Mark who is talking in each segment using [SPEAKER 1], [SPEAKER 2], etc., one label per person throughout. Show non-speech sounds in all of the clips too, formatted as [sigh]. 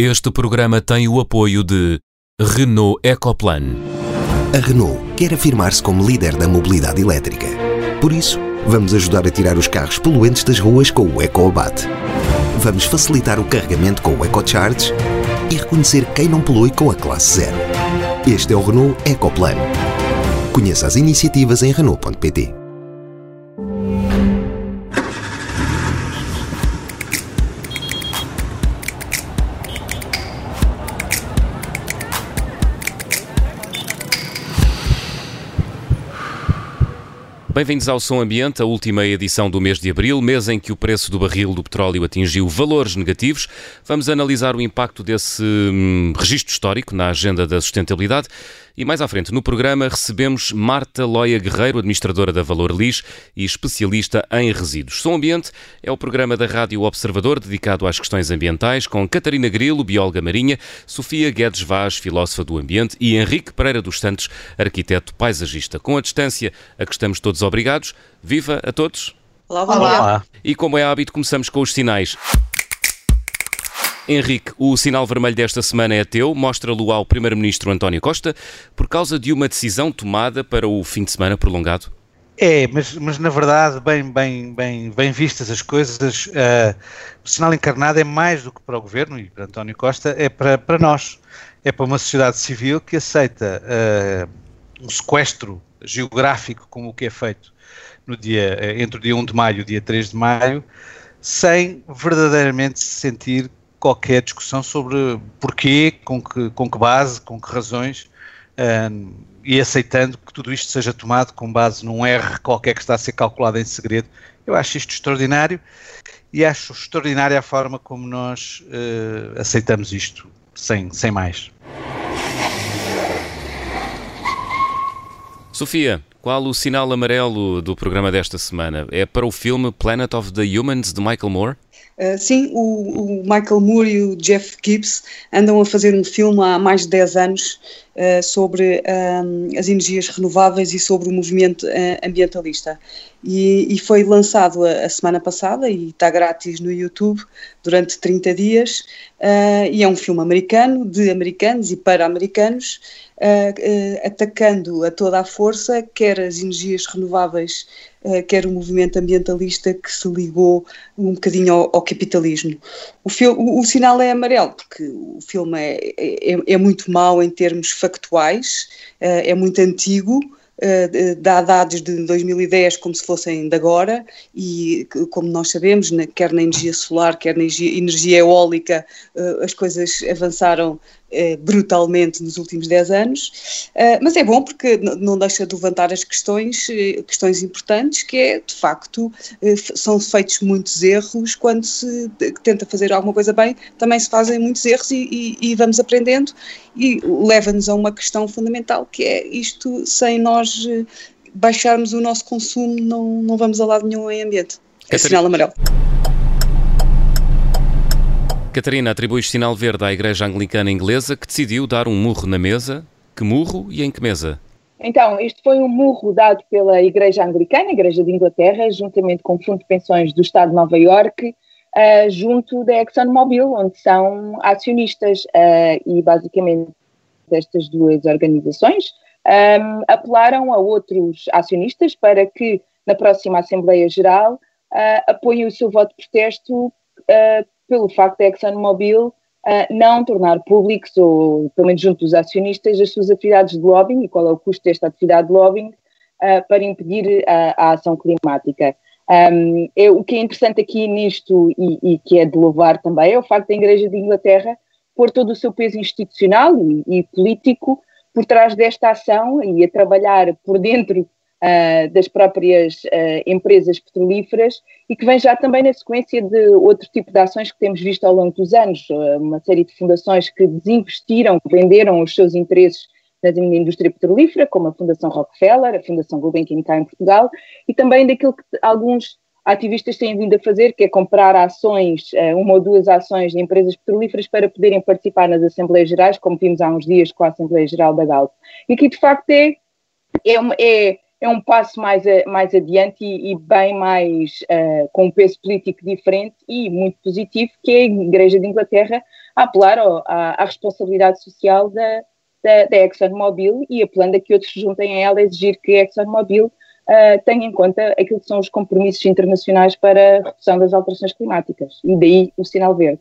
[SPEAKER 1] Este programa tem o apoio de Renault Ecoplan.
[SPEAKER 2] A Renault quer afirmar-se como líder da mobilidade elétrica. Por isso, vamos ajudar a tirar os carros poluentes das ruas com o EcoAbate. Vamos facilitar o carregamento com o EcoCharge e reconhecer quem não polui com a classe zero. Este é o Renault Ecoplan. Conheça as iniciativas em Renault.pt.
[SPEAKER 1] Bem-vindos ao Som Ambiente, a última edição do mês de abril, mês em que o preço do barril do petróleo atingiu valores negativos. Vamos analisar o impacto desse hum, registro histórico na agenda da sustentabilidade e mais à frente no programa recebemos Marta Loia Guerreiro, administradora da Valor Lis e especialista em resíduos. Som Ambiente é o programa da Rádio Observador dedicado às questões ambientais, com Catarina Grilo, bióloga marinha, Sofia Guedes Vaz, filósofa do ambiente, e Henrique Pereira dos Santos, arquiteto paisagista. Com a distância a que estamos todos obrigados, viva a todos!
[SPEAKER 3] Olá, Olá.
[SPEAKER 1] E como é hábito, começamos com os sinais. Henrique, o sinal vermelho desta semana é teu. Mostra-lo ao Primeiro-Ministro António Costa por causa de uma decisão tomada para o fim de semana prolongado.
[SPEAKER 4] É, mas, mas na verdade, bem, bem, bem, bem vistas as coisas, uh, o sinal encarnado é mais do que para o Governo e para António Costa, é para, para nós. É para uma sociedade civil que aceita uh, um sequestro geográfico como o que é feito no dia, eh, entre o dia 1 de maio e o dia 3 de maio, sem verdadeiramente se sentir qualquer discussão sobre porquê, com que, com que base, com que razões, um, e aceitando que tudo isto seja tomado com base num R qualquer que está a ser calculado em segredo. Eu acho isto extraordinário e acho extraordinária a forma como nós uh, aceitamos isto, sem, sem mais.
[SPEAKER 1] Sofia, qual o sinal amarelo do programa desta semana? É para o filme Planet of the Humans de Michael Moore?
[SPEAKER 3] Uh, sim, o, o, Michael Moore e o Jeff Gibbs andam a fazer um filme há mais de 10 anos uh, sobre um, as energias renováveis e sobre o movimento uh, ambientalista. E, e, foi lançado a, a, semana passada e está grátis no YouTube durante 30 dias. e é um filme americano, de americanos e para americanos, atacando a toda a força quer as energias renováveis eh, quer o movimento ambientalista que se ligou um bocadinho ao, ao capitalismo. O, o, o, sinal é amarelo, porque o filme é, é, é muito mau em termos factuais, eh, é muito antigo, Uh, dá dados de 2010 como se fossem de agora e como nós sabemos, quer na energia solar, quer na energia, eólica, uh, as coisas avançaram eh, brutalmente nos últimos 10 anos, eh, mas é bom porque não deixa de levantar as questões, eh, questões importantes, que é, de facto, são feitos muitos erros, quando se tenta fazer alguma coisa bem, também se fazem muitos erros e, e, e vamos aprendendo, e leva-nos a uma questão fundamental, que é isto, sem nós baixarmos o nosso consumo, não, não vamos a lado nenhum em ambiente. É sinal amarelo.
[SPEAKER 1] Catarina atribui sinal verde à Igreja Anglicana Inglesa, que decidiu dar um murro na mesa. Que murro e em que mesa?
[SPEAKER 5] Então, este foi um murro dado pela Igreja Anglicana, Igreja de Inglaterra, juntamente com o Fundo de Pensões do Estado de Nova Iorque, uh, junto da ExxonMobil, onde são acionistas. Uh, e basicamente estas duas organizações um, ehm, apelaram a outros acionistas para que na próxima Assembleia Geral uh, apoiem o seu voto de protesto pelo facto da ExxonMobil uh, não tornar públicos, ou pelo menos junto dos acionistas, as suas atividades de lobbying e qual é o custo desta atividade de lobbying uh, para impedir a, a ação climática. Um, é, o que é interessante aqui nisto e, e, que é de louvar também é o facto da Igreja de Inglaterra pôr todo o seu peso institucional e, e político por trás desta ação e a trabalhar por dentro uh, das próprias uh, empresas petrolíferas e que vem já também na sequência de outro tipo de ações que temos visto ao longo dos anos, uh, uma série de fundações que desinvestiram, venderam os seus interesses na indústria petrolífera, como a Fundação Rockefeller, a Fundação Gulbenkian cá em Portugal, e também daquilo que alguns ativistas têm vindo a fazer, que é comprar ações, uma ou duas ações de empresas petrolíferas para poderem participar nas Assembleias Gerais, como vimos há uns dias com a Assembleia Geral da Galp. E aqui, de facto, é, é, é é um passo mais, mais adiante e, e bem mais uh, com um peso político diferente e muito positivo, que é a Igreja de Inglaterra a apelar à, à, responsabilidade social da, da, da ExxonMobil e apelando a que outros se juntem a ela a exigir que a ExxonMobil uh, tenha em conta aquilo que são os compromissos internacionais para a redução das alterações climáticas. E daí o sinal verde.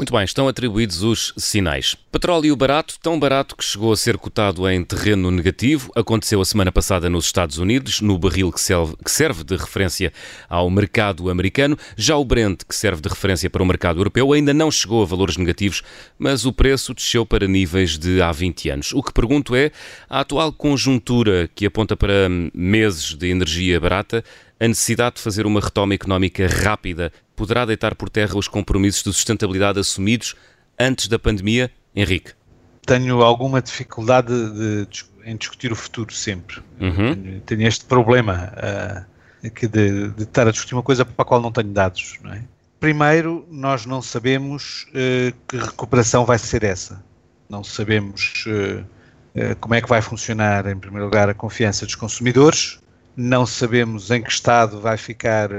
[SPEAKER 1] Muito bem, estão atribuídos os sinais. Petróleo barato, tão barato que chegou a ser cotado em terreno negativo. Aconteceu a semana passada nos Estados Unidos, no barril que serve, de referência ao mercado americano. Já o Brent, que serve de referência para o mercado europeu, ainda não chegou a valores negativos, mas o preço desceu para níveis de há 20 anos. O que pergunto é: a atual conjuntura que aponta para meses de energia barata, a necessidade de fazer uma retoma económica rápida poderá deitar por terra os compromissos de sustentabilidade assumidos antes da pandemia? Henrique.
[SPEAKER 4] Tenho alguma dificuldade de, de, em discutir o futuro sempre. Uhum. Tenho, tenho, este problema uh, de, de, estar a discutir uma coisa para a qual não tenho dados. Não é? Primeiro, nós não sabemos uh, que recuperação vai ser essa. Não sabemos uh, como é que vai funcionar, em primeiro lugar, a confiança dos consumidores. Não sabemos em que estado vai ficar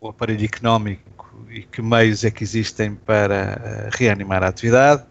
[SPEAKER 4] o aparelho económico e que meios é que existem para eh, reanimar a atividade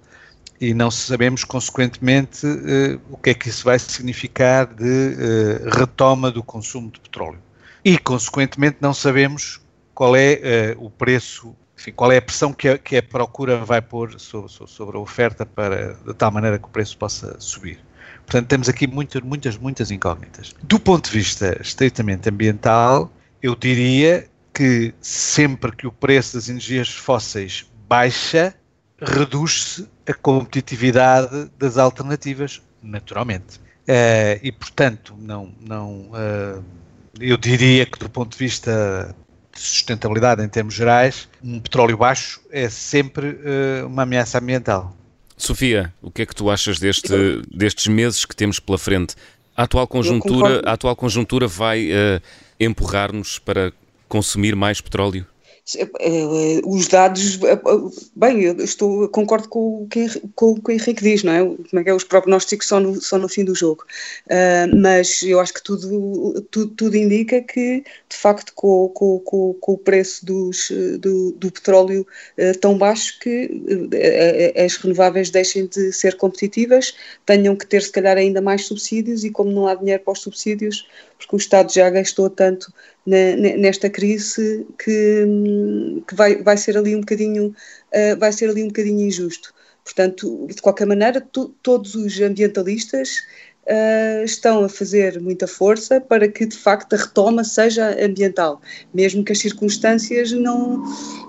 [SPEAKER 4] e não sabemos, consequentemente, uh, o que é que isso vai significar de uh, retoma do consumo de petróleo. E, consequentemente, não sabemos qual é o preço, enfim, qual é a pressão que a, que a procura vai pôr sobre, sobre, a oferta para, de tal maneira que o preço possa subir. Portanto, temos aqui muitas, muitas, muitas incógnitas. Do ponto de vista estritamente ambiental, eu diria que sempre que o preço das energias fósseis baixa, reduz-se a competitividade das alternativas, naturalmente. Uh, e, portanto, não, não, uh, eu diria que do ponto de vista de sustentabilidade em termos gerais, um petróleo baixo é sempre uh, uma ameaça ambiental.
[SPEAKER 1] Sofia, o que é que tu achas deste, destes meses que temos pela frente? A atual conjuntura, a atual conjuntura vai empurrar-nos para consumir mais petróleo?
[SPEAKER 3] Eh, eh, os dados, eh, bem, eu estou, concordo com o, que, com o que o Henrique diz, não é? Como é que é? Os prognósticos são no, são no fim do jogo. Uh, mas eu acho que tudo, tudo, tudo indica que, de facto, com, com, com, com o preço dos, do, do petróleo uh, tão baixo, que uh, as renováveis deixem de ser competitivas, tenham que ter, se calhar, ainda mais subsídios e, como não há dinheiro para os subsídios, porque o Estado já gastou tanto nesta crise que, que vai, vai ser ali um bocadinho uh, vai ser ali um bocadinho injusto. Portanto, de qualquer maneira, todos os ambientalistas uh, estão a fazer muita força para que de facto a retoma seja ambiental, mesmo que as circunstâncias não,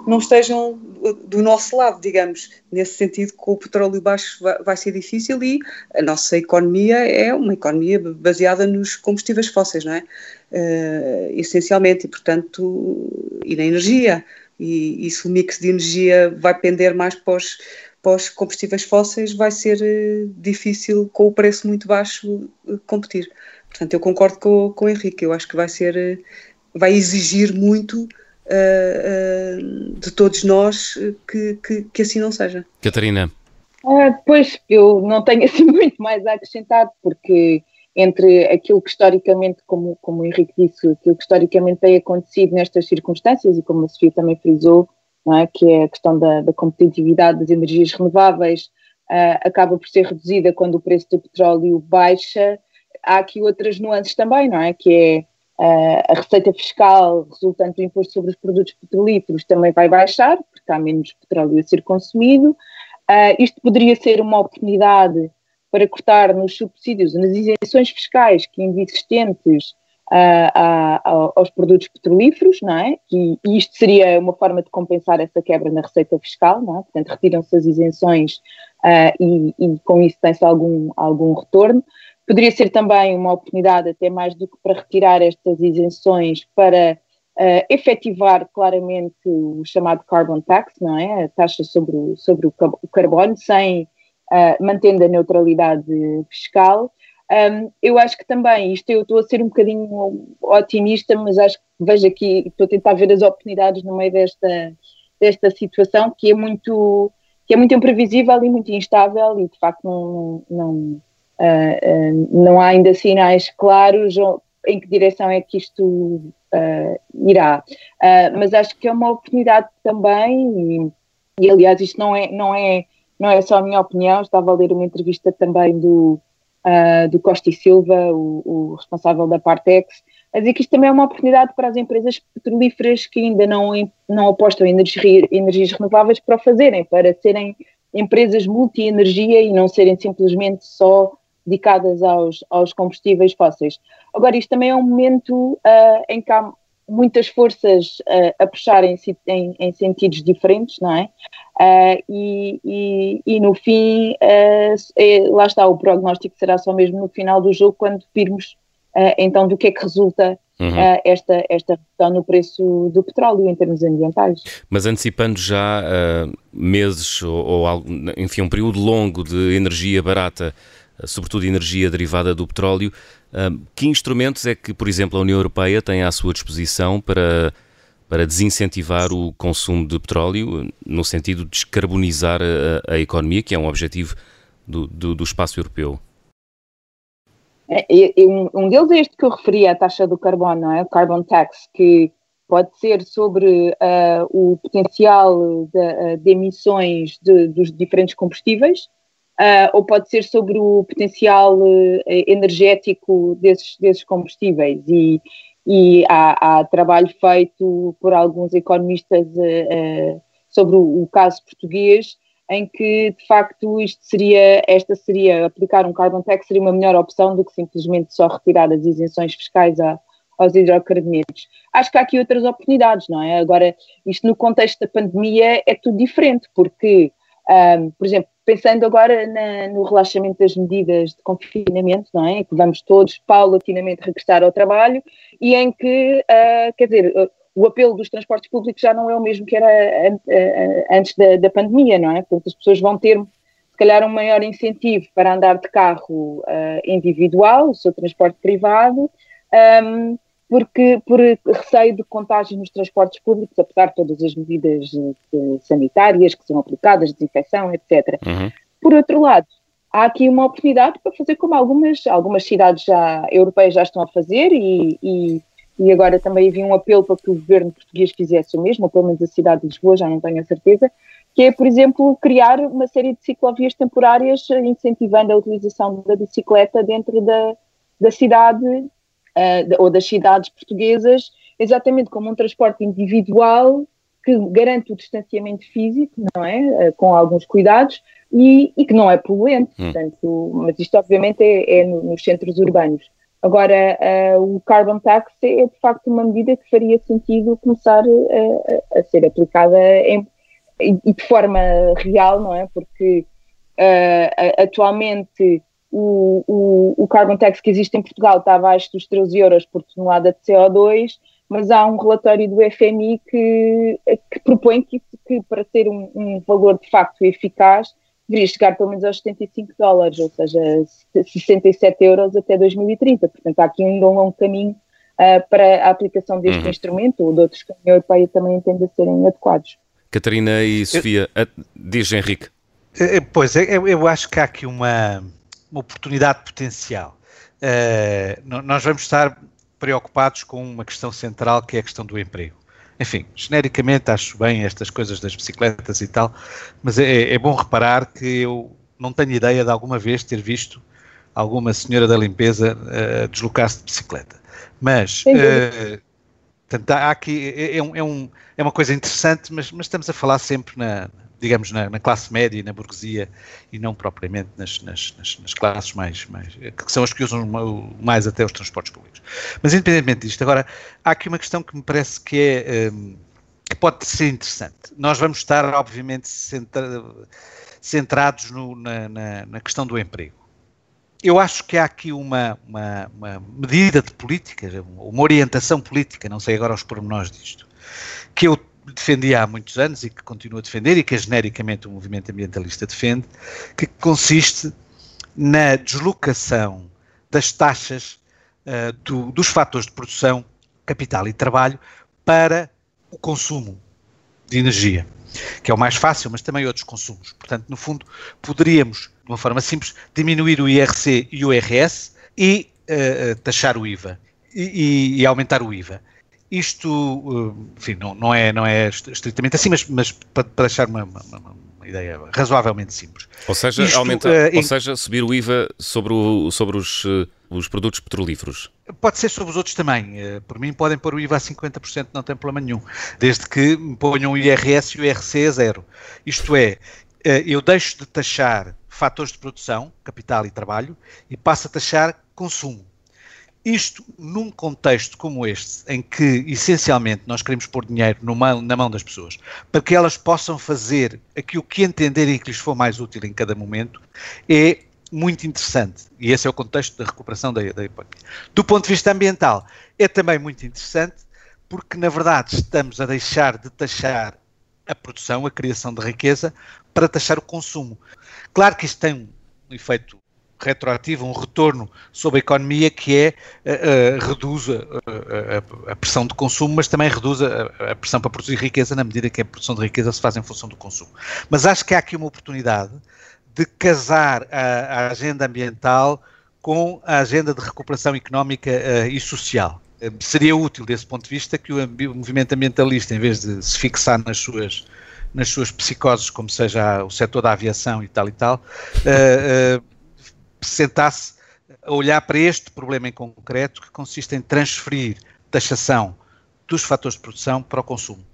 [SPEAKER 3] não estejam do nosso lado, digamos. Nesse sentido, com o petróleo baixo vai, vai ser difícil e a nossa economia é uma economia baseada nos combustíveis fósseis, não é? Uh, essencialmente, e portanto, e na energia. E, e se o mix de energia vai pender mais para os, para os combustíveis fósseis, vai ser uh, difícil, com o preço muito baixo, uh, competir. Portanto, eu concordo com, com o Henrique, eu acho que vai ser, vai exigir muito uh, uh, de todos nós que, que, que, assim não seja.
[SPEAKER 1] Catarina.
[SPEAKER 5] Uh, pois, eu não tenho assim [laughs] muito mais a acrescentar, porque entre aquilo que historicamente, como, como o Henrique disse, aquilo que historicamente tem acontecido nestas circunstâncias, e como a Sofia também frisou, é? que é a questão da, da competitividade das energias renováveis, uh, acaba por ser reduzida quando o preço do petróleo baixa. Há aqui outras nuances também, não é? Que é Uh, a receita fiscal resultante do imposto sobre os produtos petrolíferos também vai baixar, porque há menos petróleo a ser consumido. Uh, isto poderia ser uma oportunidade para cortar nos subsídios, nas isenções fiscais que ainda existentes a, a, aos produtos petrolíferos, não é? E, e, isto seria uma forma de compensar essa quebra na receita fiscal, não é? Portanto, retiram-se as isenções e, e, com isso tem-se algum, algum retorno. Poderia ser também uma oportunidade, até mais do que para retirar estas isenções, para uh, efetivar claramente o chamado carbon tax, não é? A taxa sobre o, sobre o carbono, sem uh, mantendo a neutralidade fiscal. Um, eu acho que também, isto eu estou a ser um bocadinho otimista, mas acho que vejo aqui, estou a tentar ver as oportunidades no meio desta, desta situação que é muito que é muito imprevisível e muito instável e de facto não, não, não há ainda sinais claros em que direção é que isto irá. mas acho que é uma oportunidade também, e, e aliás isto não é, não, é, não é só a minha opinião, estava a ler uma entrevista também do, do Costa e Silva, o, o responsável da Partex, a dizer que isto também é uma oportunidade para as empresas petrolíferas que ainda não, não apostam em energia, energias renováveis para o fazerem, para serem empresas multi-energia e não serem simplesmente só dedicadas aos, aos combustíveis fósseis. Agora, isto também é um momento uh, em que há muitas forças uh, a puxarem em, em, sentidos diferentes, não é? Uh, e, e, e, no fim, é, lá está, o prognóstico será só mesmo no final do jogo, quando virmos uh, então do que é que resulta uhum. uh, esta, esta redução no preço do petróleo em termos ambientais.
[SPEAKER 1] Mas antecipando já uh, meses ou, ou, enfim, um período longo de energia barata, sobretudo energia derivada do petróleo, que instrumentos é que, por exemplo, a União Europeia tem à sua disposição para para desincentivar o consumo de petróleo, no sentido de descarbonizar a, a economia, que é um objetivo do, do, do espaço europeu?
[SPEAKER 5] É, um deles é este que eu referi, a taxa do carbono, não é? O carbon tax, que pode ser sobre uh, o potencial de, uh, de emissões de, dos diferentes combustíveis, uh, ou pode ser sobre o potencial energético desses, desses combustíveis. E, e há, há, trabalho feito por alguns economistas sobre o, o caso português, em que de facto isto seria, esta seria, aplicar um carbon tax seria uma melhor opção do que simplesmente só retirar as isenções fiscais a, aos hidrocarbonetos. Acho que há aqui outras oportunidades, não é? Agora, isto no contexto da pandemia é tudo diferente, porque, um, por exemplo, pensando agora na, no relaxamento das medidas de confinamento, não é? Que vamos todos paulatinamente regressar ao trabalho e em que, uh, quer dizer, o apelo dos transportes públicos já não é o mesmo que era antes da, da pandemia, não é? Portanto, as pessoas vão ter, se calhar, um maior incentivo para andar de carro uh, individual, o seu transporte privado, um, porque por receio de contágio nos transportes públicos, apesar de todas as medidas uh, sanitárias que são aplicadas, desinfecção, etc. Uhum. Por outro lado, há aqui uma oportunidade para fazer como algumas, algumas cidades já, europeias já estão a fazer e, e e agora também havia um apelo para que o governo português fizesse o mesmo, ou pelo menos a cidade de Lisboa, já não tenho a certeza, que é, por exemplo, criar uma série de ciclovias temporárias incentivando a utilização da bicicleta dentro da, da cidade uh, ou das cidades portuguesas, exatamente como um transporte individual que garante o distanciamento físico, não é? Uh, com alguns cuidados e, e, que não é poluente. Hum. Portanto, mas isto, obviamente, é, é nos centros urbanos. Agora, uh, o carbon tax é de facto uma medida que faria sentido começar a, a ser aplicada em, e de forma real, não é? Porque uh, atualmente o, o, o, carbon tax que existe em Portugal está abaixo dos 13 euros por tonelada de CO2, mas há um relatório do FMI que, que propõe que, que para ter um, um valor de facto eficaz deveria chegar pelo menos aos 75 dólares, ou seja, 67 euros até 2030. Portanto, há aqui ainda um longo caminho uh, para a aplicação deste uhum. instrumento ou de outros que a União Europeia também entende a serem adequados.
[SPEAKER 1] Catarina e Sofia, eu, diz Henrique.
[SPEAKER 4] Eh, eh, pois, eu, eu, acho que há aqui uma, uma oportunidade potencial. Uh, nós vamos estar preocupados com uma questão central que é a questão do emprego. Enfim, genericamente acho bem estas coisas das bicicletas e tal, mas é, é bom reparar que eu não tenho ideia de alguma vez ter visto alguma senhora da limpeza uh, deslocar-se de bicicleta. Mas, uh, portanto, há aqui, é, é, um, é, um, é uma coisa interessante, mas, mas estamos a falar sempre na, digamos, na, na, classe média e na burguesia e não propriamente nas, nas, nas, nas, classes mais, mais, que são as que usam mais até os transportes públicos. Mas independentemente disto, agora, há aqui uma questão que me parece que é, um, que pode ser interessante. Nós vamos estar, obviamente, centra, centrados no, na, na, na, questão do emprego. Eu acho que há aqui uma, uma, uma medida de política, uma orientação política, não sei agora os pormenores disto, que eu defendia há muitos anos e que continua a defender e que genericamente o movimento ambientalista defende, que consiste na deslocação das taxas uh, do, dos fatores de produção, capital e trabalho para o consumo de energia, que é o mais fácil, mas também outros consumos. Portanto, no fundo, poderíamos de uma forma simples, diminuir o IRC e o IRS e uh, taxar o IVA e, e, aumentar o IVA. Isto, enfim, não, não, é, não é estritamente assim, mas, mas para, para deixar uma, uma, uma, ideia razoavelmente simples.
[SPEAKER 1] Ou seja, Isto, aumentar, uh, ou seja, subir o IVA sobre, o, sobre os, os produtos petrolíferos.
[SPEAKER 4] Pode ser sobre os outros também. Por mim, podem pôr o IVA a 50%, não tem problema nenhum. Desde que ponham o IRS e o IRC a zero. Isto é, eu deixo de taxar fatores de produção, capital e trabalho, e passo a taxar consumo. Isto num contexto como este, em que essencialmente nós queremos pôr dinheiro mão, na mão das pessoas, para que elas possam fazer aquilo que entenderem que lhes for mais útil em cada momento, é muito interessante. E esse é o contexto da recuperação da, da. Do ponto de vista ambiental, é também muito interessante, porque na verdade estamos a deixar de taxar a produção, a criação de riqueza, para taxar o consumo. Claro que isto tem um efeito retroativo, um retorno sobre a economia que é uh, uh, reduz a, a, pressão de consumo, mas também reduz a, a, pressão para produzir riqueza na medida que a produção de riqueza se faz em função do consumo. Mas acho que há aqui uma oportunidade de casar a, agenda ambiental com a agenda de recuperação económica uh, e social. seria útil, desse ponto de vista, que o, movimento ambientalista, em vez de se fixar nas suas nas suas psicoses, como seja o setor da aviação e tal e tal, sentasse a olhar para este problema em concreto, que consiste em transferir taxação dos fatores de produção para o consumo.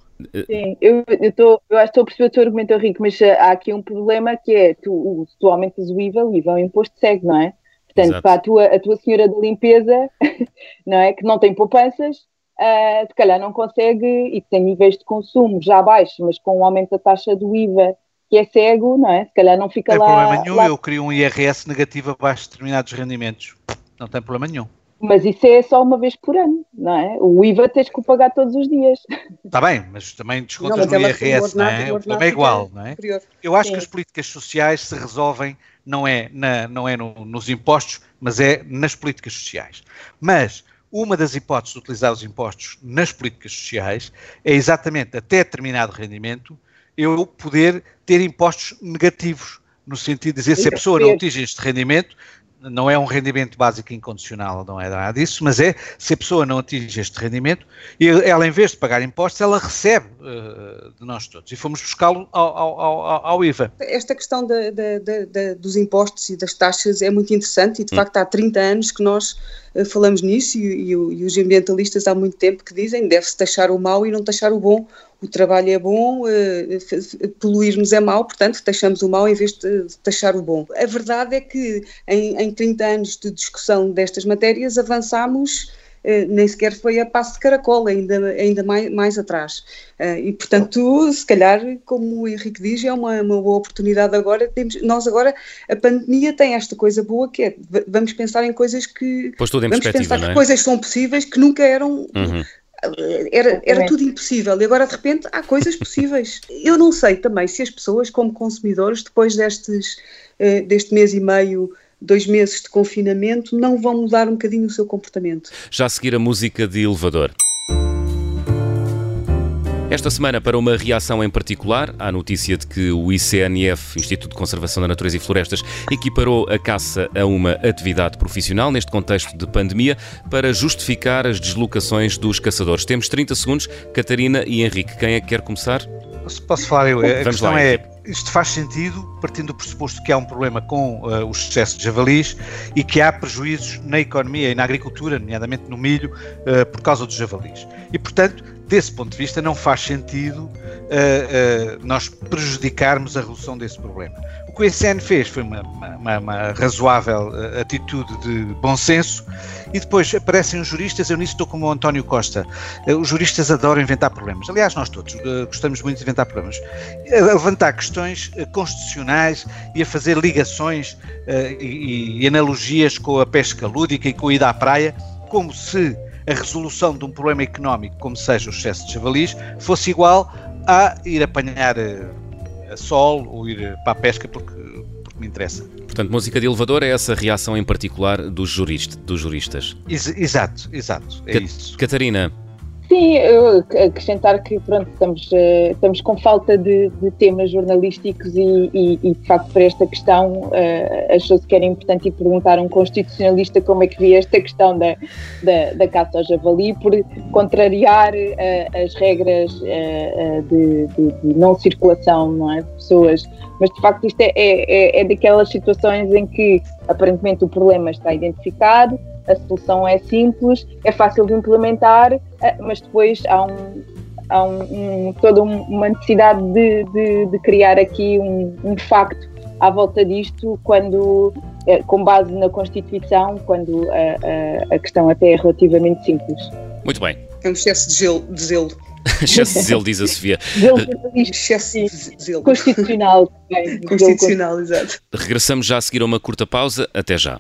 [SPEAKER 5] Sim, eu, eu, tô, eu acho que estou a perceber o teu argumento, Rico, mas há aqui um problema que é, tu, tu aumentas o IVA, o IVA é um imposto cego, não é? Portanto, para a tua, a tua senhora da limpeza, [laughs] não é? Que não tem poupanças, uh, se calhar não consegue, e tem níveis de consumo já baixos, mas com o aumento da taxa do IVA que é cego, não é? Se calhar não fica lá.
[SPEAKER 4] Não tem problema nenhum,
[SPEAKER 5] lá...
[SPEAKER 4] eu crio um IRS negativo abaixo de determinados rendimentos. Não tem problema nenhum.
[SPEAKER 5] Mas isso é só uma vez por ano, não é? O IVA tens que o pagar todos os dias.
[SPEAKER 4] Está bem, mas também descontas não, no IRS, não é? O problema é igual, não é? Eu acho Sim. que as políticas sociais se resolvem não é, na, não é no, nos impostos, mas é nas políticas sociais. Mas uma das hipóteses de utilizar os impostos nas políticas sociais é exatamente até determinado rendimento eu poder ter impostos negativos, no sentido de dizer se a pessoa não atinge este rendimento, não é um rendimento básico incondicional, não é nada disso, mas é se a pessoa não atinge este rendimento, ela em vez de pagar impostos, ela recebe uh, de nós todos. E fomos buscá-lo ao, ao, ao, ao, IVA.
[SPEAKER 3] Esta questão de, de, de, dos impostos e das taxas é muito interessante e de hum. facto há 30 anos que nós uh, falamos nisso e, e, e, os ambientalistas há muito tempo que dizem deve-se taxar o mau e não taxar o bom o trabalho é bom, uh, poluir-nos é mau, portanto, taxamos o mau em vez de taxar o bom. A verdade é que em, em 30 anos de discussão destas matérias avançámos nem sequer foi a passo de caracol, ainda, ainda mais, mais atrás. E, portanto, se calhar, como o Henrique diz, é uma, uma boa oportunidade agora. Temos, nós agora, a pandemia tem esta coisa boa que é, vamos pensar em coisas que...
[SPEAKER 1] Pois tudo em vamos
[SPEAKER 3] pensar
[SPEAKER 1] é?
[SPEAKER 3] que coisas são possíveis que nunca eram... Uhum era, era tudo impossível e agora de repente há coisas possíveis. Eu não sei também se as pessoas, como consumidores, depois destes, uh, deste mês e meio, dois meses de confinamento, não vão mudar um bocadinho o seu comportamento.
[SPEAKER 1] Já a seguir a música de elevador. Esta semana, para uma reação em particular à notícia de que o ICNF, Instituto de Conservação da Natureza e Florestas, equiparou a caça a uma atividade profissional neste contexto de pandemia para justificar as deslocações dos caçadores. Temos 30 segundos. Catarina e Henrique, quem é que quer começar?
[SPEAKER 4] Posso falar eu? A questão lá, é, isto faz sentido partindo do pressuposto que há um problema com uh, o excesso de javalis e que há prejuízos na economia e na agricultura, nomeadamente no milho, uh, por causa dos javalis. E, portanto, desse ponto de vista, não faz sentido uh, uh, nós prejudicarmos a resolução desse problema. O que o ICN fez foi uma, uma, uma razoável uh, atitude de bom senso e depois aparecem os juristas, eu nisso estou como o António Costa. os juristas adoram inventar problemas. Aliás, nós todos gostamos muito de inventar problemas. A levantar questões constitucionais e a fazer ligações e, e analogias com a pesca lúdica e com a ida à praia, como se a resolução de um problema económico, como seja o excesso de javalis, fosse igual a ir apanhar eh, a sol ou ir para a pesca porque, porque me interessa.
[SPEAKER 1] Portanto, música de elevador é essa reação em particular dos, jurist, dos juristas.
[SPEAKER 4] Ex exato, exato, é isso.
[SPEAKER 1] Catarina.
[SPEAKER 5] Sim, eu acrescentar que pronto, estamos, uh, estamos com falta de, de temas jornalísticos e, e, e, de facto para esta questão uh, achou-se que era importante e perguntar a um constitucionalista como é que via esta questão da, da, da caça ao javali por contrariar uh, as regras de, de, de, não circulação não é, de pessoas, mas de facto isto é, é, é daquelas situações em que aparentemente o problema está identificado, a solução é simples, é fácil de implementar, eh, mas depois há, um, há um, um, toda uma necessidade de, de, de criar aqui um, um, facto à volta disto, quando, eh, com base na Constituição, quando a, a, a questão até é relativamente simples.
[SPEAKER 1] Muito bem.
[SPEAKER 3] É um excesso de gelo. De zelo. [laughs]
[SPEAKER 1] excesso de zelo, diz a Sofia.
[SPEAKER 3] excesso de zelo.
[SPEAKER 5] Constitucional. [laughs]
[SPEAKER 3] Constitucional, exato.
[SPEAKER 1] Regressamos já a seguir a uma curta pausa. Até já.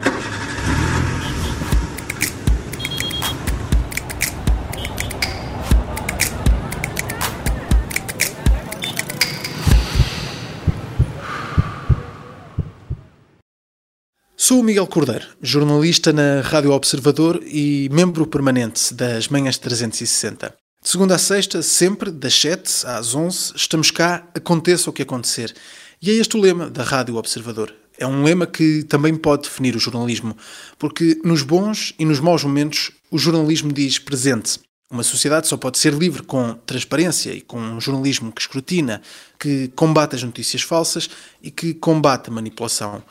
[SPEAKER 6] Sou o Miguel Cordeiro, jornalista na Rádio Observador e membro permanente das Manhãs 360. De segunda a sexta, sempre, das 7 às 11, estamos cá, aconteça o que acontecer. E é este o lema da Rádio Observador. É um lema que também pode definir o jornalismo, porque nos bons e nos maus momentos o jornalismo diz presente. Uma sociedade só pode ser livre com transparência e com um jornalismo que escrutina, que combate as notícias falsas e que combate a manipulação.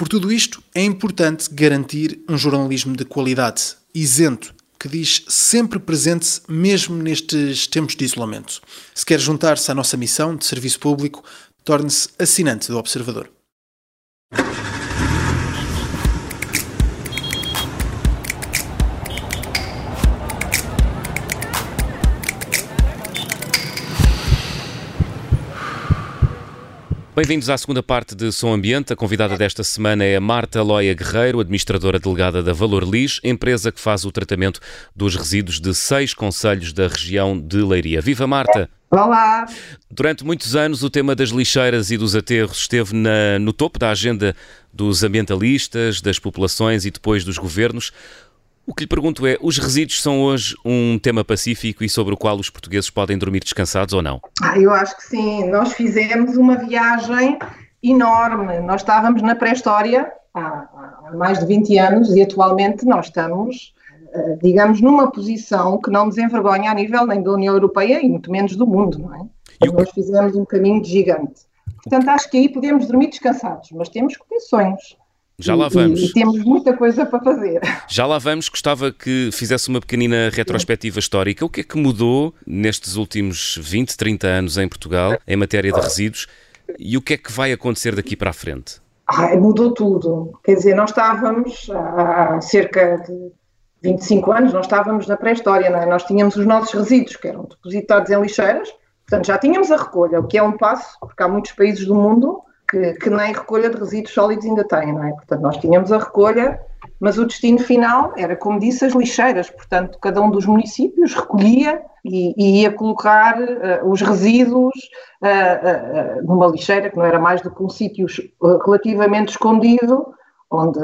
[SPEAKER 6] Por tudo isto, é importante garantir um jornalismo de qualidade, isento, que diz sempre presente, mesmo nestes tempos de isolamento. Se quer juntar-se à nossa missão de serviço público, torne-se assinante do Observador.
[SPEAKER 1] Bem-vindos à segunda parte de Som Ambiente. A convidada desta semana é Marta Loia Guerreiro, administradora delegada da Valor Lis, empresa que faz o tratamento dos resíduos de seis conselhos da região de Leiria. Viva Marta!
[SPEAKER 7] Olá!
[SPEAKER 1] Durante muitos anos, o tema das lixeiras e dos aterros esteve na, no topo da agenda dos ambientalistas, das populações e depois dos governos. O que lhe pergunto é: os resíduos são hoje um tema pacífico e sobre o qual os portugueses podem dormir descansados ou não?
[SPEAKER 7] Ah, eu acho que sim. Nós fizemos uma viagem enorme. Nós estávamos na pré-história há, há, mais de 20 anos e atualmente nós estamos, eh, digamos, numa posição que não nos envergonha a nível nem da União Europeia e muito menos do mundo, não é? Nós fizemos um caminho gigante. Portanto, acho que aí podemos dormir descansados, mas temos que ter sonhos.
[SPEAKER 1] Já lá vamos.
[SPEAKER 7] E, e, temos muita coisa para fazer.
[SPEAKER 1] Já lá vamos. Gostava que fizesse uma pequenina retrospectiva histórica. O que é que mudou nestes últimos 20, 30 anos em Portugal em matéria de resíduos e o que é que vai acontecer daqui para a frente?
[SPEAKER 7] Ai, mudou tudo. Quer dizer, nós estávamos há cerca de 25 anos, nós estávamos na pré-história, é? nós tínhamos os nossos resíduos que eram depositados em lixeiras, portanto já tínhamos a recolha, o que é um passo, porque há muitos países do mundo que, que, nem recolha de resíduos sólidos ainda têm, não é? Portanto, nós tínhamos a recolha, mas o destino final era, como disse, as lixeiras. Portanto, cada um dos municípios recolhia e, e ia colocar uh, os resíduos uh, uh, numa lixeira, que não era mais do que um sítio relativamente escondido, onde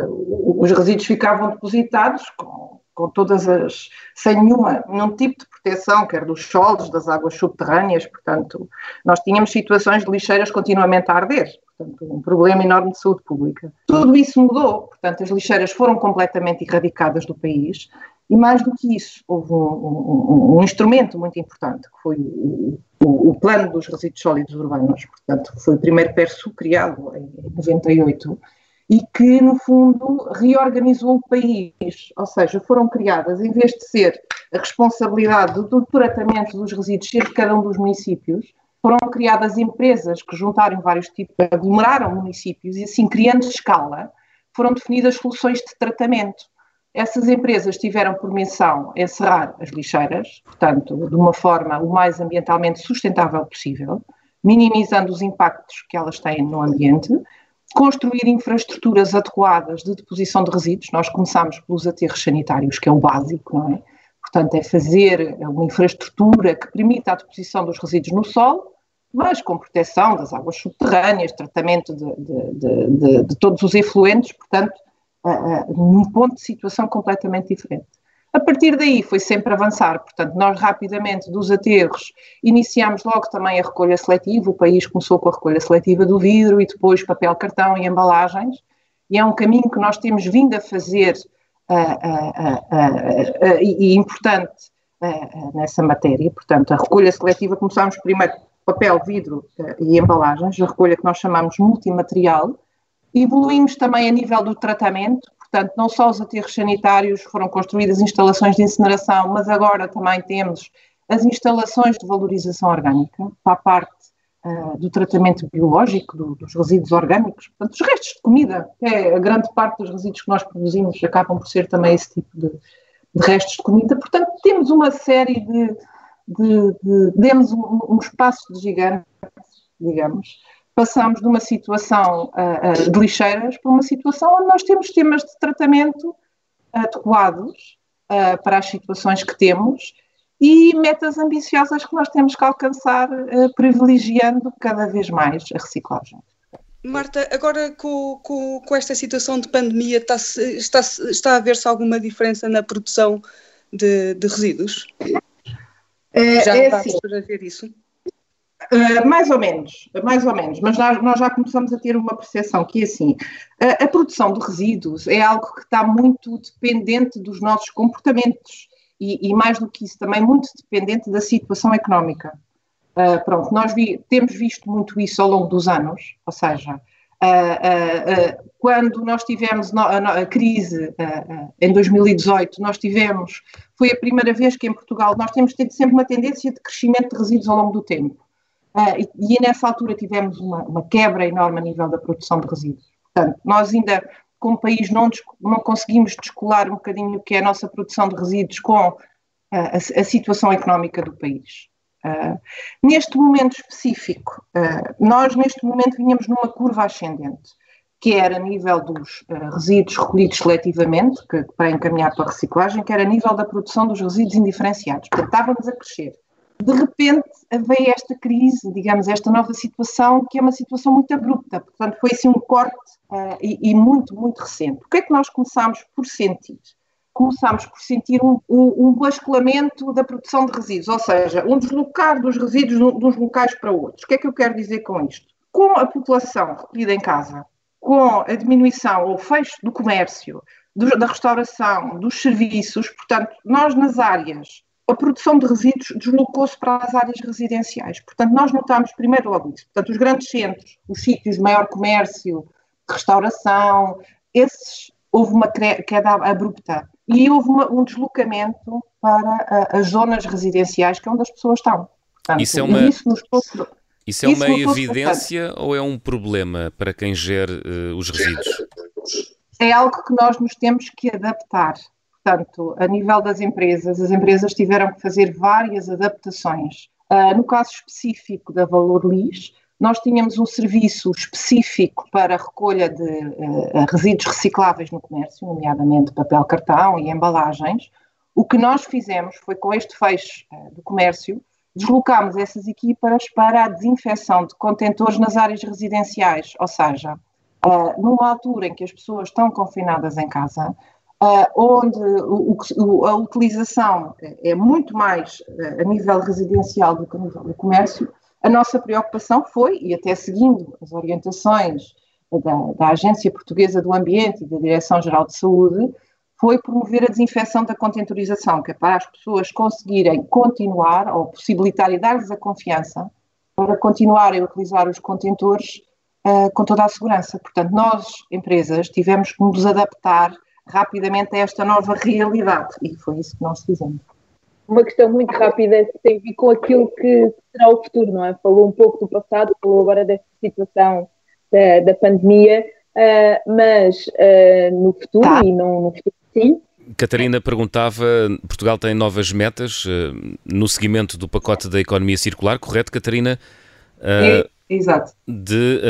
[SPEAKER 7] os resíduos ficavam depositados com, com todas as, sem nenhuma, nenhum tipo de proteção, quer dos solos, das águas subterrâneas, portanto, nós tínhamos situações de lixeiras continuamente a arder portanto, um problema enorme de saúde pública. Tudo isso mudou, portanto, as lixeiras foram completamente erradicadas do país e, mais do que isso, houve um, um, um instrumento muito importante, que foi o, o, Plano dos Resíduos Sólidos Urbanos, portanto, foi o primeiro PERSU criado em 98 e que, no fundo, reorganizou o país, ou seja, foram criadas, em vez de ser a responsabilidade do tratamento dos resíduos ser de cada um dos municípios, foram criadas empresas que juntaram vários tipos, aglomeraram municípios e assim, criando escala, foram definidas soluções de tratamento. Essas empresas tiveram por missão encerrar as lixeiras, portanto, de uma forma o mais ambientalmente sustentável possível, minimizando os impactos que elas têm no ambiente, construir infraestruturas adequadas de deposição de resíduos. Nós começamos pelos aterros sanitários, que é o básico, não é? Portanto, é fazer uma infraestrutura que permita a deposição dos resíduos no solo, mas com proteção das águas subterrâneas, tratamento de, de, de, de todos os efluentes, portanto, uh, uh, num ponto de situação completamente diferente. A partir daí foi sempre avançar, portanto, nós rapidamente dos aterros iniciamos logo também a recolha seletiva, o país começou com a recolha seletiva do vidro e depois papel, cartão e embalagens, e é um caminho que nós temos vindo a fazer uh, uh, uh, e importante nessa matéria. Portanto, a recolha seletiva começámos primeiro papel, vidro e embalagens, a recolha que nós chamamos multimaterial. Evoluímos também a nível do tratamento, portanto, não só os aterros sanitários foram construídas instalações de incineração, mas agora também temos as instalações de valorização orgânica para a parte uh, do tratamento biológico do, dos resíduos orgânicos, portanto, os restos de comida, que é a grande parte dos resíduos que nós produzimos acabam por ser também esse tipo de, de restos de comida. Portanto, temos uma série de, de, de demos um, um espaço de gigante, digamos, passamos de uma situação uh, uh, de lixeiras para uma situação onde nós temos temas de tratamento adequados uh, para as situações que temos e metas ambiciosas que nós temos que alcançar, privilegiando cada vez mais a reciclagem.
[SPEAKER 3] Marta, agora com, com, com esta situação de pandemia, está, está, está a ver-se alguma diferença na produção de, de resíduos?
[SPEAKER 7] É, já é assim, a ver isso? Uh, mais ou menos, mais ou menos, mas nós, nós, já começamos a ter uma percepção que é assim, a, a produção de resíduos é algo que está muito dependente dos nossos comportamentos e, e mais do que isso, também muito dependente da situação económica. Uh, pronto, nós vi, temos visto muito isso ao longo dos anos, ou seja, uh, quando nós tivemos no, a, a, crise em 2018, nós tivemos, foi a primeira vez que em Portugal nós temos tido sempre uma tendência de crescimento de resíduos ao longo do tempo. E, e, nessa altura tivemos uma, uma, quebra enorme a nível da produção de resíduos. Portanto, nós ainda, como país, não, não conseguimos descolar um bocadinho o que é a nossa produção de resíduos com a, a situação económica do país. Uh, neste momento específico, uh, nós neste momento vinhamos numa curva ascendente, que era a nível dos uh, resíduos recolhidos seletivamente, que, para encaminhar para a reciclagem, que era a nível da produção dos resíduos indiferenciados. Portanto, estávamos a crescer. De repente veio esta crise, digamos, esta nova situação, que é uma situação muito abrupta, portanto foi assim um corte e, e muito, muito recente. O que é que nós começámos por sentir? começamos por sentir um, um, um basculamento da produção de resíduos, ou seja, um deslocar dos resíduos de uns locais para outros. O que é que eu quero dizer com isto? Com a população recolhida em casa, com a diminuição ou fecho do comércio, do, da restauração, dos serviços, portanto, nós nas áreas, a produção de resíduos deslocou-se para as áreas residenciais. Portanto, nós notamos primeiro logo isso. Portanto, os grandes centros, os sítios de maior comércio, restauração, esses houve uma queda abrupta e houve uma, um deslocamento para as zonas residenciais, que é onde as pessoas estão.
[SPEAKER 1] Portanto, isso é uma, isso isso é uma evidência ou é um problema para quem gere uh, os resíduos?
[SPEAKER 7] É algo que nós nos temos que adaptar. Portanto, a nível das empresas, as empresas tiveram que fazer várias adaptações. Uh, no caso específico da Valor Lis, nós tínhamos um serviço específico para a recolha de uh, resíduos recicláveis no comércio, nomeadamente papel cartão e embalagens. O que nós fizemos foi, com este fecho uh, do comércio, deslocámos essas equipas para a desinfecção de contentores nas áreas residenciais, ou seja, numa altura em que as pessoas estão confinadas em casa, onde o, o, a utilização é muito mais a nível residencial do que a nível do comércio, a nossa preocupação foi, e até seguindo as orientações da, da Agência Portuguesa do Ambiente e da Direção-Geral de Saúde, foi promover a desinfecção da contentorização, que é para as pessoas conseguirem continuar ou possibilitar e dar-lhes a confiança para continuarem a utilizar os contentores uh, com toda a segurança. Portanto, nós, empresas, tivemos que nos adaptar rapidamente a esta nova realidade e foi isso que nós fizemos
[SPEAKER 5] uma questão muito rápida que tem a ver com aquilo que será o futuro, não é? Falou um pouco do passado, falou agora desta situação da, da pandemia, uh, mas uh, no futuro tá. e não no futuro sim.
[SPEAKER 1] Catarina perguntava, Portugal tem novas metas uh, no seguimento do pacote da economia circular, correto, Catarina?
[SPEAKER 7] É, exato.
[SPEAKER 1] De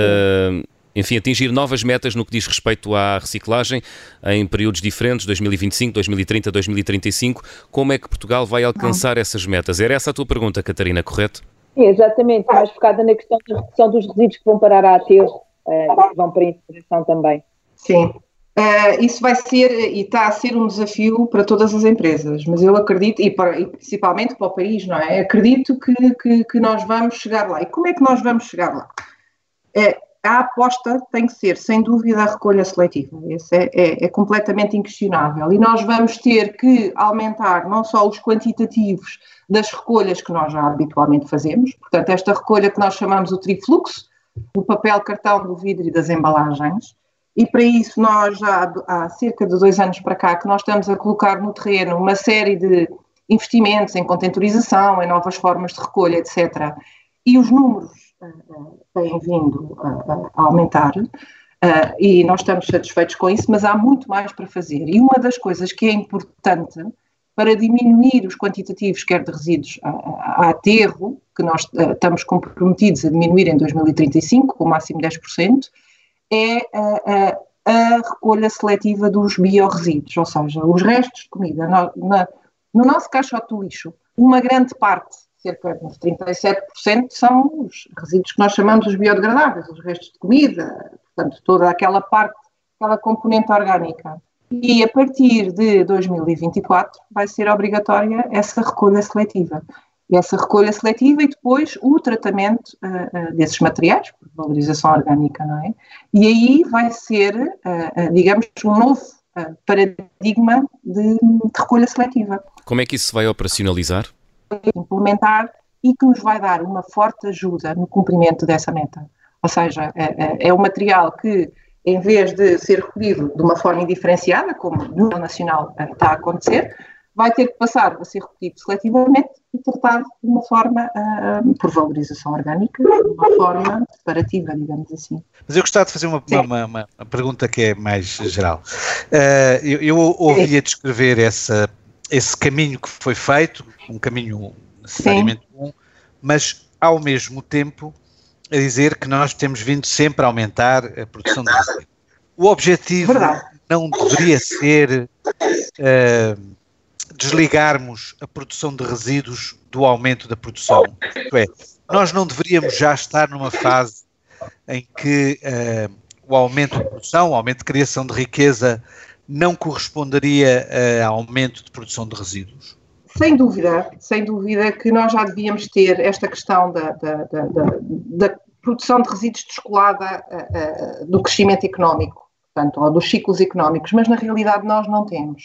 [SPEAKER 1] enfim, atingir novas metas no que diz respeito à reciclagem em períodos diferentes, 2025, 2030, 2035. Como é que Portugal vai alcançar essas metas? Era essa a tua pergunta, Catarina, correto?
[SPEAKER 5] Sim, exatamente, mais focada na questão da redução dos resíduos que vão parar a aterro, uh, que vão para a incineração também.
[SPEAKER 7] Sim. Uh, isso vai ser e está a ser um desafio para todas as empresas, mas eu acredito, e, para, e principalmente para o país, não é? Acredito que, que, que, nós vamos chegar lá. E como é que nós vamos chegar lá? É, a aposta tem que ser, sem dúvida, a recolha seletiva. Isso é, é, é, completamente inquestionável. E nós vamos ter que aumentar não só os quantitativos das recolhas que nós já habitualmente fazemos, portanto, esta recolha que nós chamamos o trifluxo, do papel, cartão, do vidro e das embalagens, e para isso nós já há cerca de dois anos para cá que nós estamos a colocar no terreno uma série de investimentos em contentorização, em novas formas de recolha, etc. E os números têm vindo a, aumentar uh, e nós estamos satisfeitos com isso, mas há muito mais para fazer. E uma das coisas que é importante para diminuir os quantitativos, quer de resíduos a, aterro, que nós estamos comprometidos a diminuir em 2035, com o máximo 10%, é a, recolha seletiva dos biorresíduos, ou seja, os restos de comida. Na, no nosso caixote do lixo, uma grande parte, cerca de 37%, são os resíduos que nós chamamos os biodegradáveis, os restos de comida, portanto, toda aquela parte, aquela componente orgânica. E a partir de 2024 vai ser obrigatória essa recolha seletiva essa recolha seletiva e depois o tratamento uh, uh, desses materiais, por valorização orgânica, não é? E aí vai ser, uh, digamos, um novo paradigma de, de, recolha seletiva.
[SPEAKER 1] Como é que isso se vai operacionalizar?
[SPEAKER 7] Implementar e que nos vai dar uma forte ajuda no cumprimento dessa meta. Ou seja, é, é um material que, em vez de ser recolhido de uma forma indiferenciada, como no nível nacional está a acontecer, vai ter que passar a ser recolhido seletivamente e tratado de uma forma, uh, por valorização orgânica, de uma forma separativa, digamos assim.
[SPEAKER 4] Mas eu gostava de fazer uma, uma, uma, uma pergunta que é mais geral. Uh, eu, eu ouvia descrever essa, esse caminho que foi feito, um caminho necessariamente Sim. bom, mas ao mesmo tempo a dizer que nós temos vindo sempre a aumentar a produção de resíduos. O objetivo Verdade. não deveria ser uh, desligarmos a produção de resíduos do aumento da produção. Isto é, nós não deveríamos já estar numa fase em que uh, o aumento de produção, o aumento de criação de riqueza, não corresponderia a aumento de produção de resíduos?
[SPEAKER 7] Sem dúvida, sem dúvida que nós já devíamos ter esta questão da, da, da, da produção de resíduos descolada uh, uh, do crescimento económico, portanto, ou dos ciclos económicos, mas na realidade nós não temos.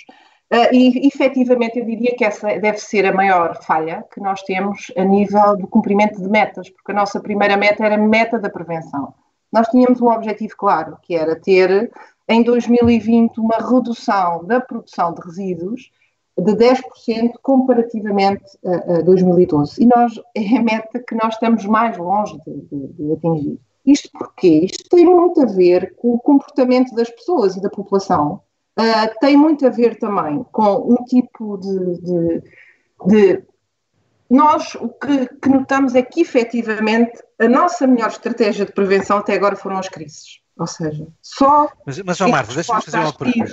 [SPEAKER 7] Uh, e efetivamente eu diria que essa deve ser a maior falha que nós temos a nível do cumprimento de metas, porque a nossa primeira meta era a meta da prevenção. Nós tínhamos um objetivo claro, que era ter em 2020 uma redução da produção de resíduos de 10% comparativamente a, a, 2012. E nós, é a meta que nós estamos mais longe de, de, de atingir. Isto porque isto tem muito a ver com o comportamento das pessoas e da população uh, tem muito a ver também com um tipo de, de, de nós o que, que, notamos é que efetivamente a nossa melhor estratégia de prevenção até agora foram as crises. Ou seja, só.
[SPEAKER 4] Mas, mas João Marcos, deixa-me fazer uma pergunta.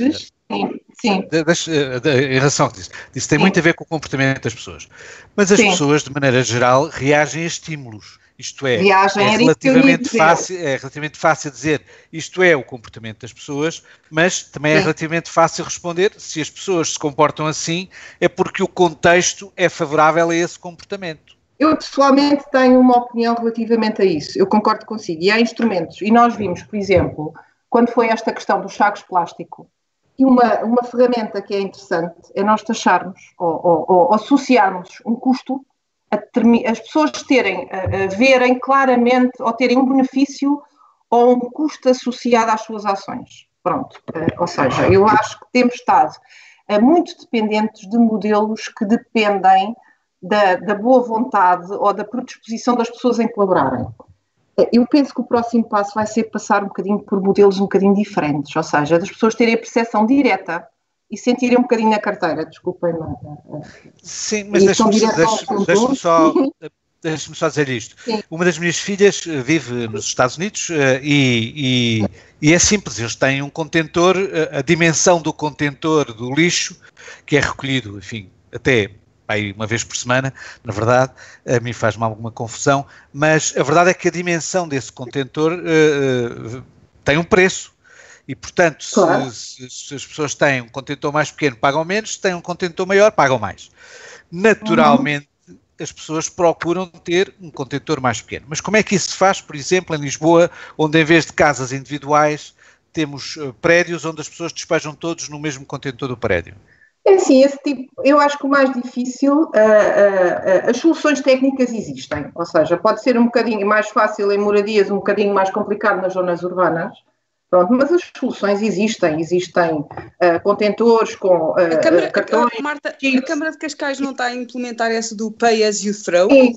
[SPEAKER 4] Sim, sim. Deixa, em relação ao que disse, isso tem sim. muito a ver com o comportamento das pessoas. Mas as sim. pessoas, de maneira geral, reagem a estímulos. Isto é, Viagem, é, relativamente fácil, é relativamente fácil dizer isto é o comportamento das pessoas, mas também é Sim. é relativamente fácil responder se as pessoas se comportam assim é porque o contexto é favorável a esse comportamento.
[SPEAKER 7] Eu pessoalmente tenho uma opinião relativamente a isso. Eu concordo consigo. E há instrumentos. E nós vimos, por exemplo, quando foi esta questão dos sacos plástico, e uma, uma ferramenta que é interessante é nós taxarmos ou, ou, ou associarmos um custo as pessoas terem, a, a verem claramente ou terem um benefício ou um custo associado às suas ações. Pronto. Eh, ou seja, eu acho que temos estado muito dependentes de modelos que dependem da, da, boa vontade ou da predisposição das pessoas em colaborarem. Eh, eu penso que o próximo passo vai ser passar um bocadinho por modelos um bocadinho diferentes, ou seja, das pessoas terem a percepção direta e sentirem um bocadinho na carteira, desculpem.
[SPEAKER 4] Sim, mas deixa-me deixa deixa só. [laughs] Deixa-me só dizer isto. Sim. Uma das minhas filhas eh, vive nos Estados Unidos uh, e, e, e, é simples, eles têm um contentor, uh, a dimensão do contentor do lixo, que é recolhido, enfim, até aí uma vez por semana, na verdade, a mim faz-me alguma confusão, mas a verdade é que a dimensão desse contentor uh, tem um preço E, portanto, claro. se, se, as pessoas têm um contentor mais pequeno, pagam menos, se têm um contentor maior, pagam mais. Naturalmente, uhum. as pessoas procuram ter um contentor mais pequeno. Mas como é que isso se faz, por exemplo, em Lisboa, onde em vez de casas individuais, temos uh, prédios onde as pessoas despejam todos no mesmo contentor do prédio?
[SPEAKER 7] É assim, esse tipo, eu acho que o mais difícil, uh, uh, uh, as soluções técnicas existem, ou seja, pode ser um bocadinho mais fácil em moradias, um bocadinho mais complicado nas zonas urbanas, Pronto, mas as soluções existem, existem contentores com a Câmara, cartões.
[SPEAKER 3] A, Marta, a Câmara de Cascais não está a implementar essa do Pay as you throw? Sim,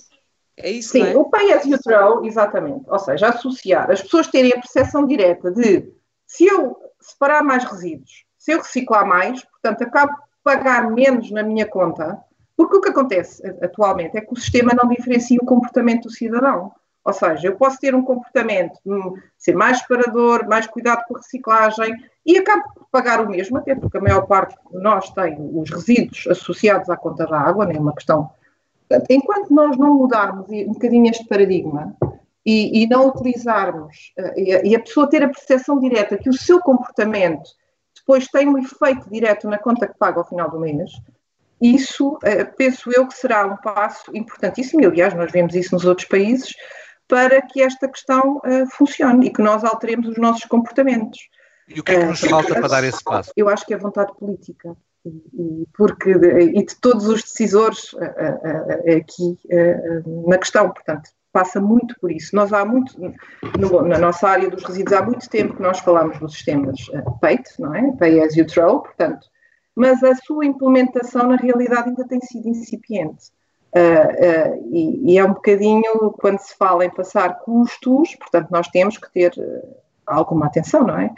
[SPEAKER 7] é isso, Sim, é? o Pay as you throw, exatamente. Ou seja, associar as pessoas terem a percepção direta de se eu separar mais resíduos, se eu reciclar mais, portanto, acabo pagar menos na minha conta, porque o que acontece atualmente é que o sistema não diferencia o comportamento do cidadão. Ou seja, eu posso ter um comportamento, ser mais separador, mais cuidado com a reciclagem e acabo por pagar o mesmo, até porque a maior parte de nós tem os resíduos associados à conta da água, não é uma questão. Enquanto nós não mudarmos um bocadinho este paradigma e, e não utilizarmos, uh, e, a, e a pessoa ter a percepção direta que o seu comportamento depois tem um efeito direto na conta que paga ao final do mês, isso uh, penso eu que será um passo importantíssimo, e aliás nós vemos isso nos outros países, para que esta questão uh, funcione e que nós alteremos os nossos comportamentos.
[SPEAKER 4] E o que é que nos uh, falta para dar esse passo?
[SPEAKER 7] Eu acho que é vontade política. E, e porque, e de todos os decisores uh, aqui na questão, portanto, passa muito por isso. Nós há muito, no, na nossa área dos resíduos, há muito tempo que nós falamos dos sistemas PAIT, não é? Pay as you throw, portanto, mas a sua implementação na realidade ainda tem sido incipiente. Uh, uh, e, e, é um bocadinho quando se fala em passar custos, portanto, nós temos que ter uh, alguma atenção, não é?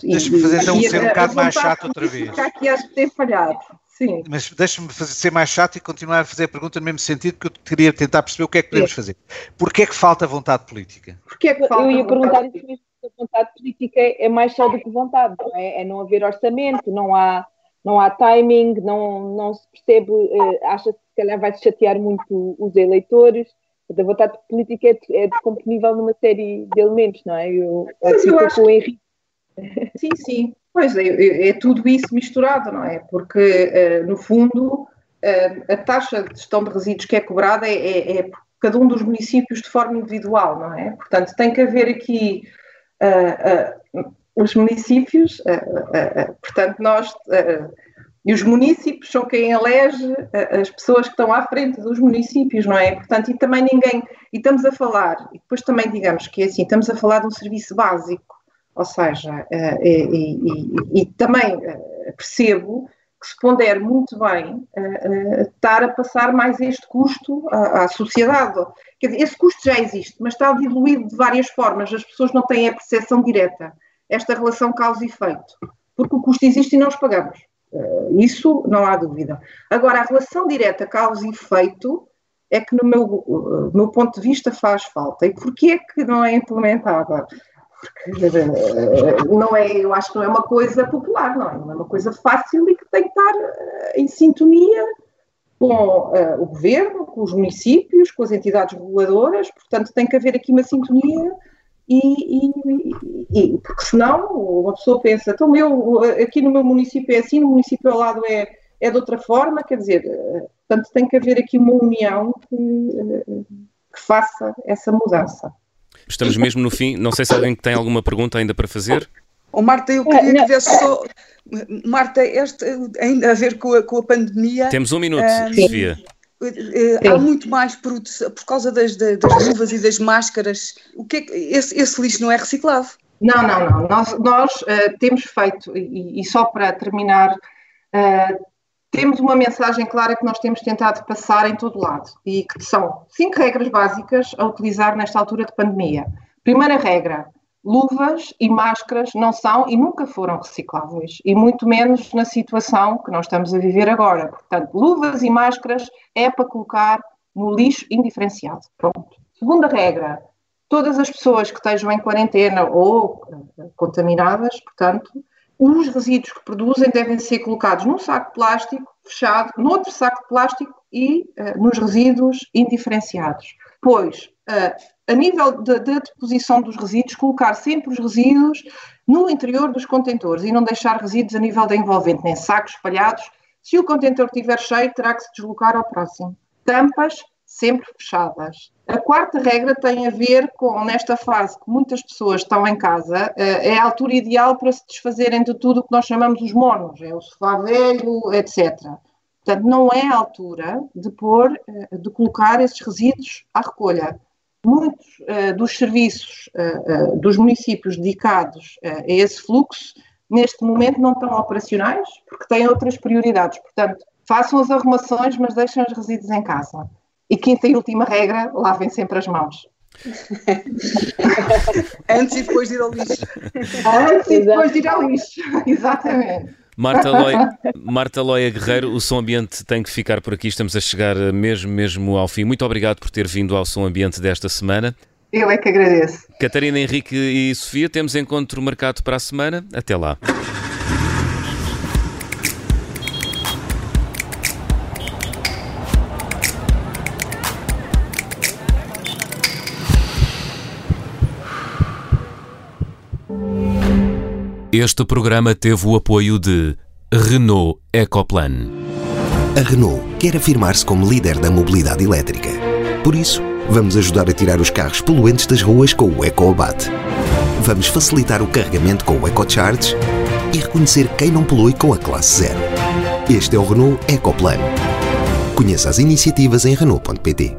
[SPEAKER 4] Deixa-me fazer então ser um bocado mais chato outra vez.
[SPEAKER 7] Aqui acho que tem falhado. Sim.
[SPEAKER 4] Mas deixa-me ser mais chato e continuar a fazer a pergunta no mesmo sentido, que eu queria tentar perceber o que é que podemos Sim. fazer. Porquê é que falta vontade política?
[SPEAKER 5] Porquê é que falta eu ia perguntar isso mesmo, a vontade política é mais só do que vontade, não é? É não haver orçamento, não há não há timing, não, não se percebe, uh, acha-se que se calhar vai chatear muito os eleitores. A vontade política é, é descomponível numa série de elementos, não é? Eu,
[SPEAKER 7] Mas eu acho... Henrique. Sim, sim. Pois é, é, é, tudo isso misturado, não é? Porque, uh, no fundo, uh, a taxa de gestão de resíduos que é cobrada é, é, é, por cada um dos municípios de forma individual, não é? Portanto, tem que haver aqui uh, os municípios, portanto, nós e os municípios são quem elege as pessoas que estão à frente dos municípios, não é? Portanto, e também ninguém. E estamos a falar, e depois também digamos que é assim, estamos a falar de um serviço básico, ou seja, e, e, e, também percebo que se ponder muito bem estar a passar mais este custo à, à sociedade. Quer dizer, esse custo já existe, mas está diluído de várias formas, as pessoas não têm a percepção direta esta relação causa e efeito, porque o custo existe e os pagamos. Isso não há dúvida. Agora, a relação direta causa e efeito é que, no meu, uh, meu ponto de vista, faz falta. E porquê é que não é implementada? Uh, não é, eu acho que não é uma coisa popular, não é? Não é uma coisa fácil e que tem que estar em sintonia com o governo, com os municípios, com as entidades reguladoras, portanto, tem que haver aqui uma sintonia e, e, e, porque senão uma pessoa pensa, então meu, aqui no meu município é assim, no município ao lado é, é de outra forma, quer dizer, eh, portanto tem que haver aqui uma união que, eh, que faça essa mudança.
[SPEAKER 1] Estamos mesmo no fim, não sei se alguém tem alguma pergunta ainda para fazer.
[SPEAKER 3] Oh, Marta, eu queria que desse só. Marta, este, ainda a ver com a, com a pandemia.
[SPEAKER 1] Temos um minuto, um, Sofia.
[SPEAKER 3] Sim. há muito mais produtos por causa das, das, luvas e das máscaras. O que, é que esse, esse, lixo não é reciclado?
[SPEAKER 7] Não, não, não. Nós, nós uh, temos feito, e, e, só para terminar, uh, temos uma mensagem clara que nós temos tentado passar em todo lado e que são cinco regras básicas a utilizar nesta altura de pandemia. Primeira regra: luvas e máscaras não são e nunca foram recicláveis, e muito menos na situação que nós estamos a viver agora. Portanto, luvas e máscaras é para colocar no lixo indiferenciado. Pronto. Segunda regra: todas as pessoas que estejam em quarentena ou uh, contaminadas, portanto, os resíduos que produzem devem ser colocados num saco de plástico fechado, noutro saco de plástico e uh, nos resíduos indiferenciados. Pois uh, a nível da, da deposição dos resíduos, colocar sempre os resíduos no interior dos contentores e não deixar resíduos a nível da envolvente, nem sacos espalhados. Se o contentor estiver cheio, terá que se deslocar ao próximo. Tampas sempre fechadas. A quarta regra tem a ver com, nesta fase que muitas pessoas estão em casa, eh, é a altura ideal para se desfazerem de tudo o que nós chamamos os monos, é o sofá velho, etc. Portanto, não é a altura de pôr, eh, de colocar esses resíduos à recolha. Muitos uh, dos serviços dos municípios dedicados a esse fluxo, neste momento, não estão operacionais porque têm outras prioridades. Portanto, façam as arrumações, mas deixem os resíduos em casa. E quinta e última regra, lavem sempre as mãos. [laughs]
[SPEAKER 3] Antes e depois de ir ao lixo.
[SPEAKER 7] Antes e depois de ir ao lixo, [laughs] exatamente.
[SPEAKER 1] Marta Loia, Marta Loia Guerreiro, o Som Ambiente tem que ficar por aqui. Estamos a chegar mesmo, mesmo ao fim. Muito obrigado por ter vindo ao Som Ambiente desta semana.
[SPEAKER 7] Eu é que agradeço.
[SPEAKER 1] Catarina, Henrique e Sofia, temos encontro marcado para a semana. Até lá. Este programa teve o apoio de Renault Ecoplan.
[SPEAKER 2] A Renault quer afirmar-se como líder da mobilidade elétrica. Por isso, vamos ajudar a tirar os carros poluentes das ruas com o EcoAbate. Vamos facilitar o carregamento com o EcoCharge e reconhecer quem não polui com a classe zero. Este é o Renault Ecoplan. Conheça as iniciativas em Renault.pt.